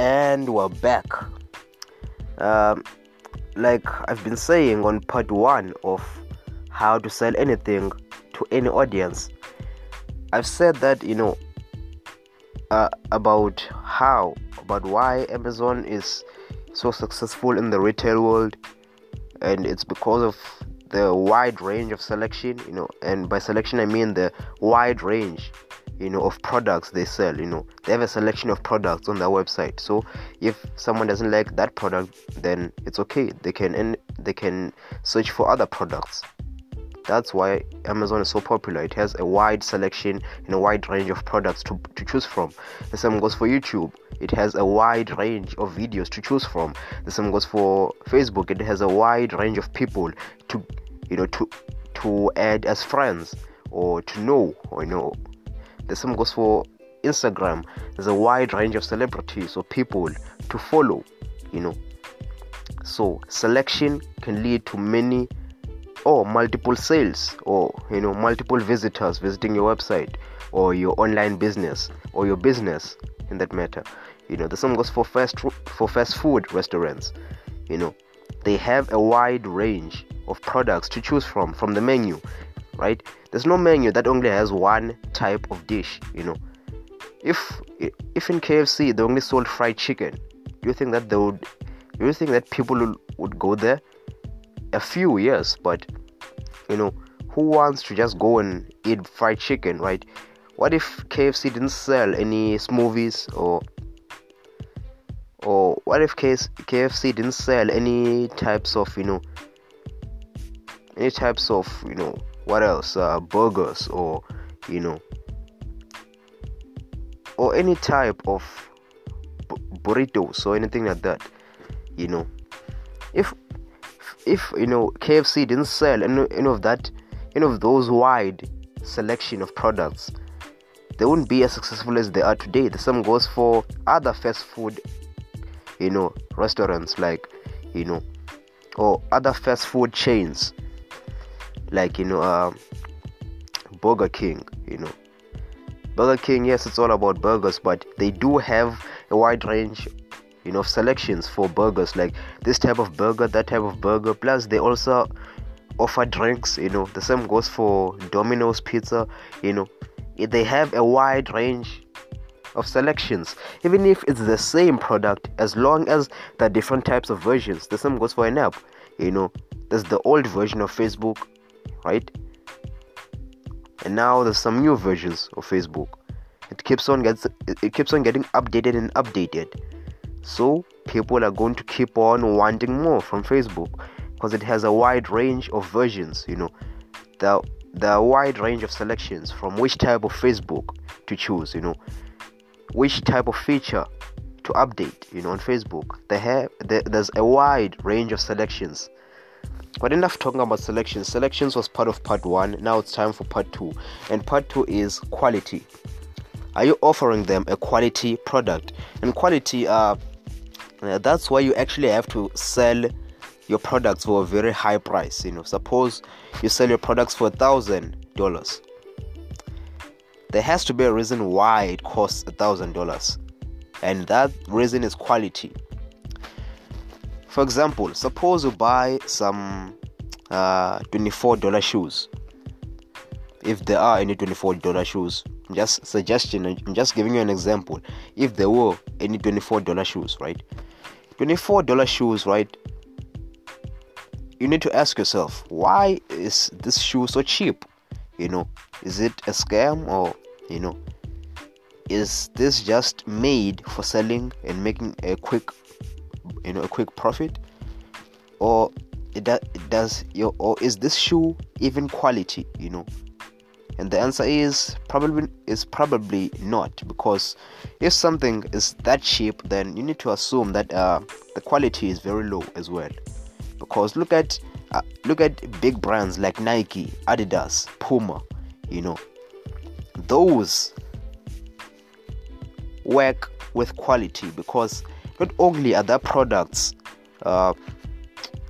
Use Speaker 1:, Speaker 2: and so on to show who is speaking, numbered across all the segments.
Speaker 1: and we're back. Um, like I've been saying on part one of how to sell anything to any audience, I've said that you know uh, about how, about why Amazon is so successful in the retail world, and it's because of the wide range of selection, you know, and by selection I mean the wide range you know of products they sell you know. They have a selection of products on their website. So if someone doesn't like that product then it's okay. They can and they can search for other products. That's why amazon is so popular. It has a wide selection and a wide range of products to, to choose from. The same goes for youtube. It has a wide range of videos to choose from. The same goes for facebook. It has a wide range of people to you know to to add as friends or to know or you know the same goes for Instagram. There's a wide range of celebrities or people to follow, you know. So selection can lead to many or multiple sales or you know multiple visitors visiting your website or your online business or your business in that matter. You know, the same goes for fast for fast food restaurants. You know, they have a wide range of products to choose from from the menu right? There's no menu that only has one type of dish you know. If if in kfc they only sold fried chicken do you think that they would you think that people would, would go there? A few years but you know who wants to just go and eat fried chicken right? What if kfc didn't sell any smoothies or or what if kfc didn't sell any types of you know any types of you know what else? Uh, burgers or you know or any type of burritos or anything like that you know. If if you know KFC didn't sell any, any of that any of those wide selection of products they wouldn't be as successful as they are today. The same goes for other fast food you know restaurants like you know or other fast food chains like you know uh, Burger King you know. Burger King yes it's all about burgers but they do have a wide range you know of selections for burgers like this type of burger that type of burger. Plus they also offer drinks you know. The same goes for Domino's pizza you know. They have a wide range of selections even if it's the same product as long as there are different types of versions. The same goes for an app you know. There's the old version of facebook right? And now there's some new versions of Facebook. It keeps on gets it keeps on getting updated and updated. So people are going to keep on wanting more from Facebook because it has a wide range of versions, you know. The the wide range of selections from which type of Facebook to choose, you know, which type of feature to update, you know, on Facebook. They have there's a wide range of selections but enough talking about selections. Selections was part of part one. Now it's time for part two. And part two is quality. Are you offering them a quality product? And quality, uh, that's why you actually have to sell your products for a very high price. You know, suppose you sell your products for a thousand dollars. There has to be a reason why it costs a thousand dollars, and that reason is quality for example suppose you buy some uh, $24 shoes. If there are any $24 shoes just suggestion i'm just giving you an example. If there were any $24 shoes right? $24 shoes right? You need to ask yourself why is this shoe so cheap? You know is it a scam or you know is this just made for selling and making a quick you know a quick profit? Or it, do, it does your or is this shoe even quality you know? And the answer is probably is probably not because if something is that cheap then you need to assume that uh, the quality is very low as well. Because look at uh, look at big brands like Nike, Adidas, Puma, you know? Those work with quality because not only are their products uh,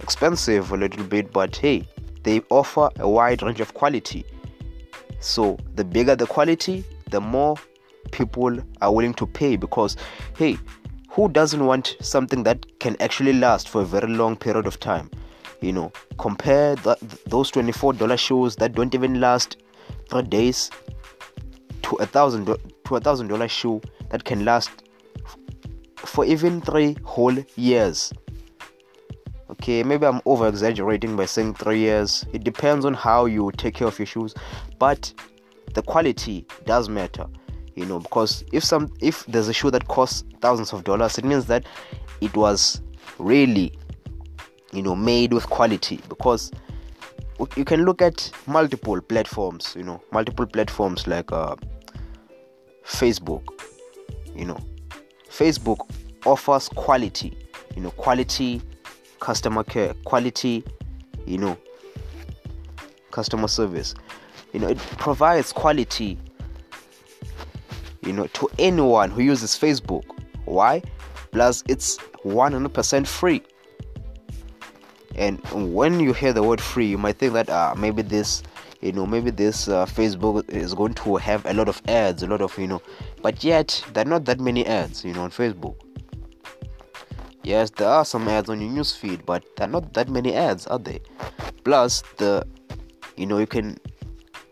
Speaker 1: expensive a little bit, but hey, they offer a wide range of quality. So the bigger the quality, the more people are willing to pay because hey, who doesn't want something that can actually last for a very long period of time you know compare the, those $24 shoes that don't even last three days to a thousand to a thousand dollar shoe that can last for even three whole years. Okay maybe i'm over exaggerating by saying three years. It depends on how you take care of your shoes but the quality does matter you know because if some if there's a shoe that costs thousands of dollars it means that it was really you know made with quality because you can look at multiple platforms you know multiple platforms like uh, facebook you know facebook offers quality you know quality customer care quality you know customer service. You know it provides quality you know to anyone who uses facebook. Why? Plus it's 100% free. And when you hear the word free you might think that uh, maybe this you know maybe this uh, facebook is going to have a lot of ads a lot of you know but yet there are not that many ads you know on facebook. Yes there are some ads on your news feed but there are not that many ads are they plus the you know you can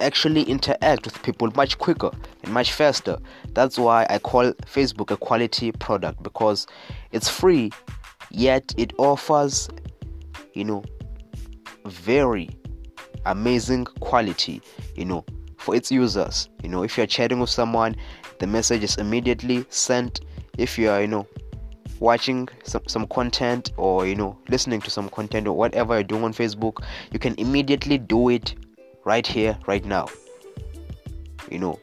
Speaker 1: actually interact with people much quicker and much faster. That's why i call facebook a quality product because it's free yet it offers you know very amazing quality you know for its users. You know if you're chatting with someone the message is immediately sent. If you are you know watching some, some content or you know listening to some content or whatever you're doing on facebook you can immediately do it right here right now. You know.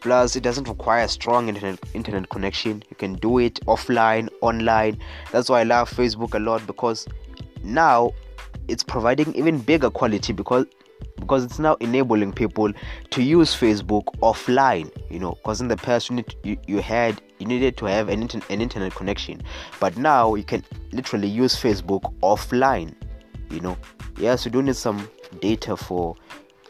Speaker 1: Plus it doesn't require a strong internet internet connection. You can do it offline online. That's why i love facebook a lot because now it's providing even bigger quality because because it's now enabling people to use Facebook offline. You know, because in the past you need you, you had you needed to have an, inter- an internet connection, but now you can literally use Facebook offline. You know, yes, you do need some data for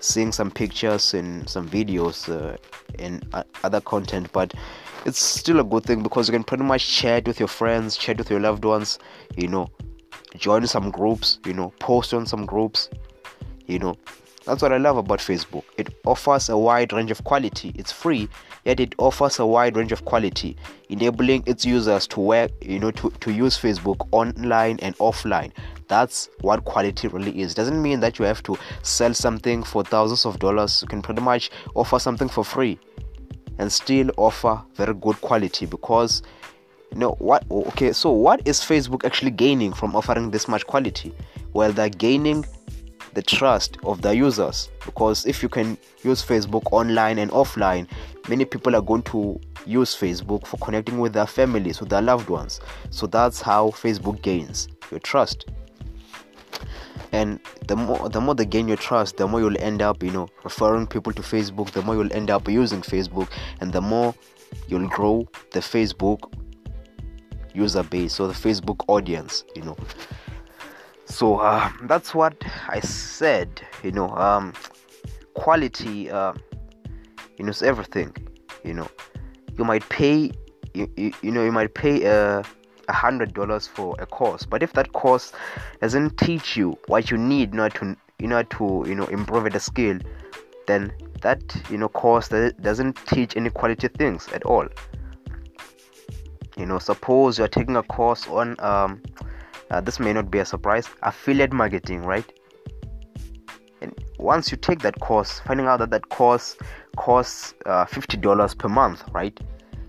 Speaker 1: seeing some pictures and some videos uh, and uh, other content, but it's still a good thing because you can pretty much chat with your friends, chat with your loved ones. You know, join some groups. You know, post on some groups. You know, that's what I love about Facebook. It offers a wide range of quality. It's free, yet it offers a wide range of quality, enabling its users to work, you know, to, to use Facebook online and offline. That's what quality really is. Doesn't mean that you have to sell something for thousands of dollars. You can pretty much offer something for free and still offer very good quality because know what okay so what is facebook actually gaining from offering this much quality well they're gaining the trust of the users because if you can use Facebook online and offline, many people are going to use Facebook for connecting with their families, with their loved ones. So that's how Facebook gains your trust. And the more the more they gain your trust, the more you'll end up, you know, referring people to Facebook, the more you'll end up using Facebook, and the more you'll grow the Facebook user base or the Facebook audience, you know. So uh, that's what i said you know um, quality uh, you know is everything you know. You might pay you, you, know you might pay uh, a hundred dollars for a course but if that course doesn't teach you what you need not to you know to you know improve the skill then that you know course that doesn't teach any quality things at all you know suppose you're taking a course on um, uh, this may not be a surprise affiliate marketing right? And once you take that course finding out that that course costs uh, $50 per month right?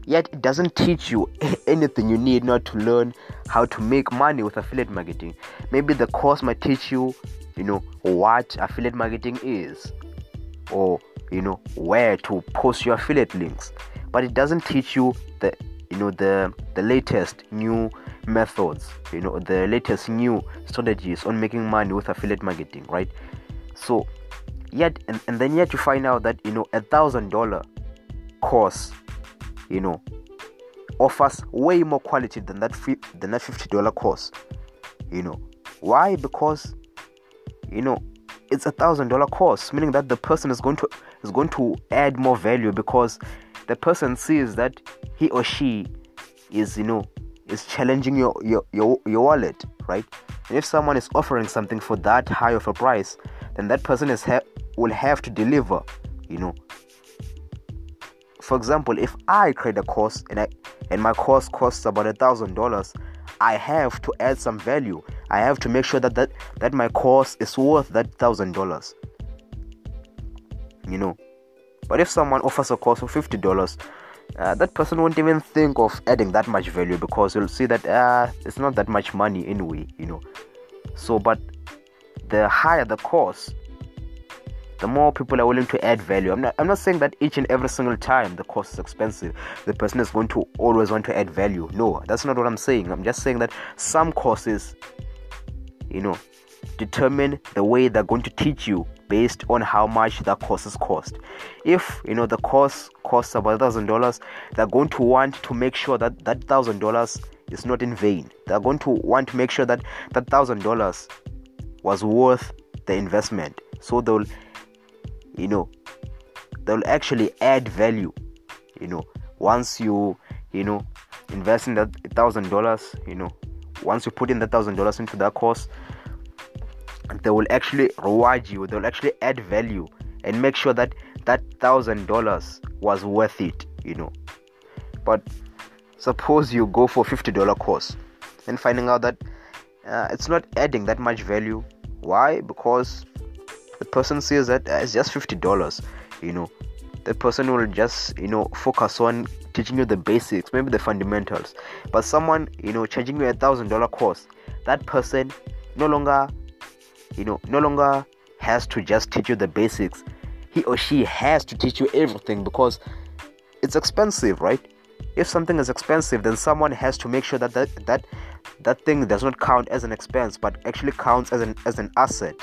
Speaker 1: Yet it doesn't teach you anything you need not to learn how to make money with affiliate marketing. Maybe the course might teach you you know what affiliate marketing is or you know where to post your affiliate links. But it doesn't teach you the you know the the latest new methods you know the latest new strategies on making money with affiliate marketing right? So yet and, and then yet you find out that you know a thousand dollar course you know offers way more quality than that fi- than that fifty dollar course you know. Why? Because you know it's a thousand dollar course meaning that the person is going to is going to add more value because the person sees that he or she is you know is challenging your your your, your wallet right? And if someone is offering something for that high of a price then that person is ha- will have to deliver you know. For example if i create a course and i and my course costs about a thousand dollars i have to add some value. I have to make sure that that, that my course is worth that thousand dollars. You know but if someone offers a course for fifty dollars uh, that person won't even think of adding that much value because you'll see that uh, it's not that much money anyway you know. So but the higher the course, the more people are willing to add value. I'm not i'm not saying that each and every single time the course is expensive the person is going to always want to add value. No that's not what i'm saying. I'm just saying that some courses you know determine the way they're going to teach you based on how much that course cost. If you know the course costs about thousand dollars, they're going to want to make sure that that thousand dollars is not in vain. They're going to want to make sure that that thousand dollars was worth the investment. So they'll, you know, they'll actually add value. You know, once you, you know, invest in that thousand dollars, you know, once you put in the thousand dollars into that course, they will actually reward you they will actually add value and make sure that that thousand dollars was worth it you know. But suppose you go for 50 dollar course and finding out that uh, it's not adding that much value. Why? Because the person sees that uh, it's just 50 dollars you know. The person will just you know focus on teaching you the basics maybe the fundamentals. But someone you know charging you a thousand dollar course that person no longer you know no longer has to just teach you the basics. He or she has to teach you everything because it's expensive right? If something is expensive then someone has to make sure that that that, that thing does not count as an expense but actually counts as an as an asset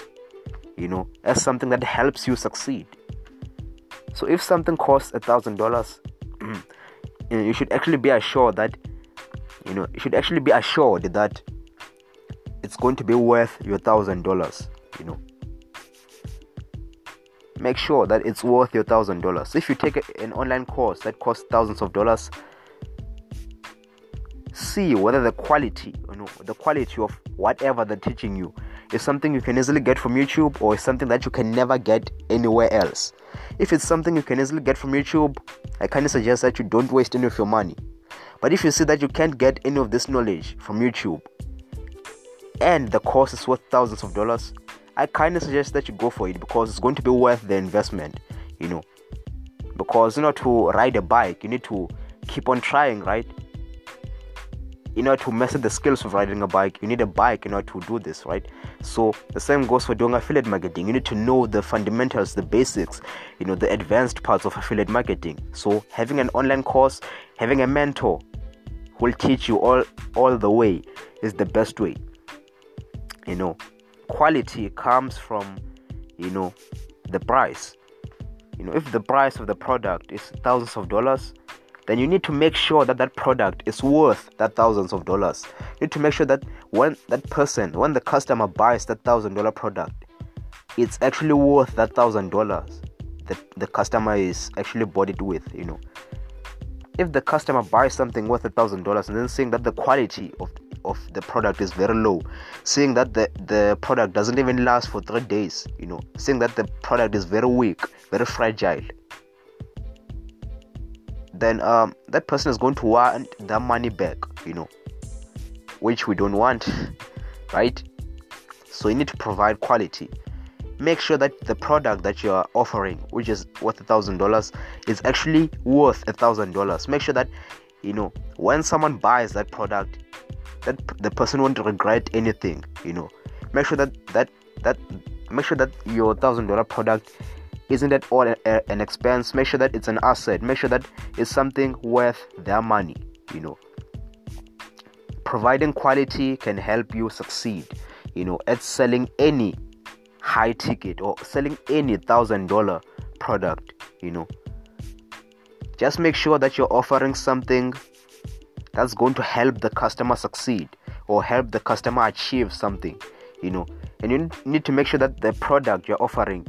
Speaker 1: you know as something that helps you succeed. So if something costs a thousand dollars you should actually be assured that you know you should actually be assured that it's going to be worth your thousand dollars you know. Make sure that it's worth your thousand dollars. If you take an online course that costs thousands of dollars see whether the quality you know the quality of whatever they're teaching you is something you can easily get from youtube or is something that you can never get anywhere else. If it's something you can easily get from youtube i kind of suggest that you don't waste any of your money. But if you see that you can't get any of this knowledge from youtube and the course is worth thousands of dollars, I kind of suggest that you go for it because it's going to be worth the investment, you know. Because you know to ride a bike, you need to keep on trying, right? In order to master the skills of riding a bike, you need a bike in order to do this, right? So the same goes for doing affiliate marketing. You need to know the fundamentals, the basics, you know, the advanced parts of affiliate marketing. So having an online course, having a mentor who will teach you all all the way is the best way you know quality comes from you know the price. You know if the price of the product is thousands of dollars then you need to make sure that that product is worth that thousands of dollars. You need to make sure that when that person when the customer buys that thousand dollar product it's actually worth that thousand dollars that the customer is actually bought it with you know if the customer buys something worth a thousand dollars and then saying that the quality of of the product is very low saying that the the product doesn't even last for three days you know saying that the product is very weak very fragile then um, that person is going to want their money back you know which we don't want right? So you need to provide quality make sure that the product that you are offering which is worth a thousand dollars is actually worth a thousand dollars. Make sure that you know when someone buys that product that the person won't regret anything you know. Make sure that that that make sure that your thousand dollar product isn't at all a, a, an expense. Make sure that it's an asset. Make sure that it's something worth their money you know. Providing quality can help you succeed you know at selling any high ticket or selling any thousand dollar product you know. Just make sure that you're offering something that's going to help the customer succeed or help the customer achieve something you know. And you need to make sure that the product you're offering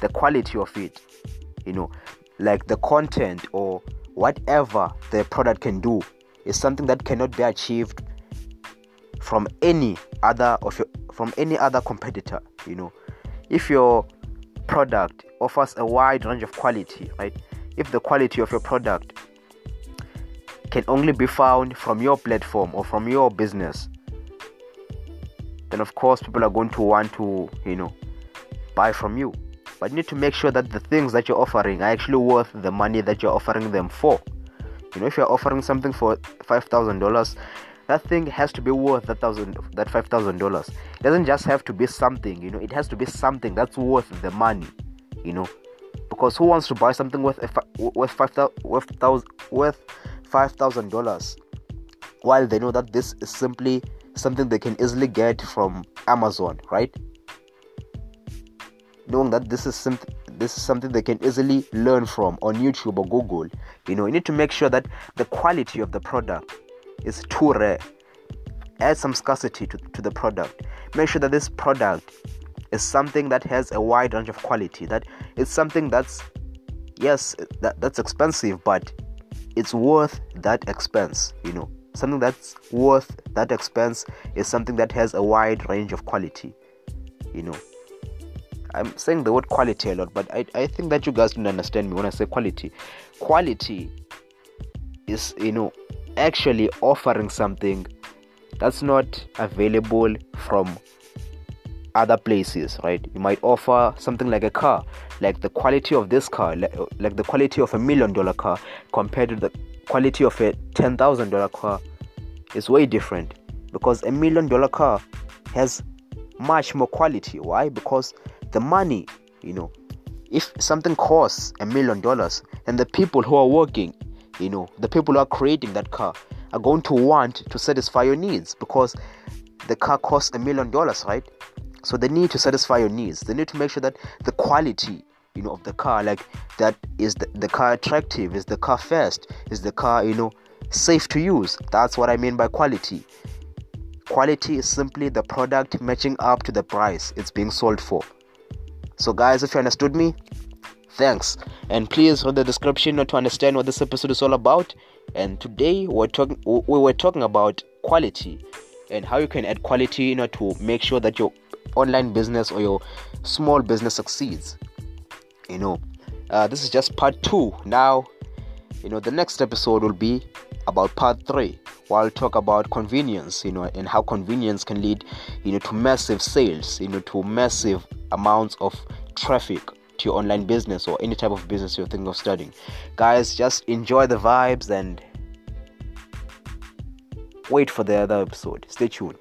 Speaker 1: the quality of it you know like the content or whatever the product can do is something that cannot be achieved from any other of your, from any other competitor you know. If your product offers a wide range of quality right if the quality of your product can only be found from your platform or from your business then of course people are going to want to you know buy from you. But you need to make sure that the things that you're offering are actually worth the money that you're offering them for. You know if you're offering something for five thousand dollars that thing has to be worth that thousand that five thousand dollars. It doesn't just have to be something you know. It has to be something that's worth the money you know. Because who wants to buy something worth worth five thousand worth five thousand dollars? While they know that this is simply something they can easily get from amazon right? Knowing that this is something this is something they can easily learn from on YouTube or Google. You know, you need to make sure that the quality of the product is too rare. Add some scarcity to, to the product. Make sure that this product is something that has a wide range of quality. That it's something that's yes, that, that's expensive, but it's worth that expense, you know. Something that's worth that expense is something that has a wide range of quality, you know. I'm saying the word quality a lot, but I, I think that you guys don't understand me when I say quality. Quality is, you know, actually offering something that's not available from other places, right? You might offer something like a car, like the quality of this car, like, like the quality of a million dollar car compared to the quality of a ten thousand dollar car is way different because a million dollar car has much more quality. Why? Because the money, you know, if something costs a million dollars, and the people who are working, you know, the people who are creating that car are going to want to satisfy your needs because the car costs a million dollars, right? So they need to satisfy your needs. They need to make sure that the quality, you know, of the car, like that, is the, the car attractive? Is the car fast? Is the car, you know, safe to use? That's what I mean by quality. Quality is simply the product matching up to the price it's being sold for. So, guys, if you understood me, thanks. And please read the description to understand what this episode is all about. And today we're talking we were talking about quality and how you can add quality in order to make sure that your online business or your small business succeeds. You know, uh, this is just part two. Now, you know, the next episode will be about part three where I'll talk about convenience, you know, and how convenience can lead, you know, to massive sales, you know, to massive amounts of traffic to your online business or any type of business you're thinking of studying. Guys, just enjoy the vibes and wait for the other episode. Stay tuned.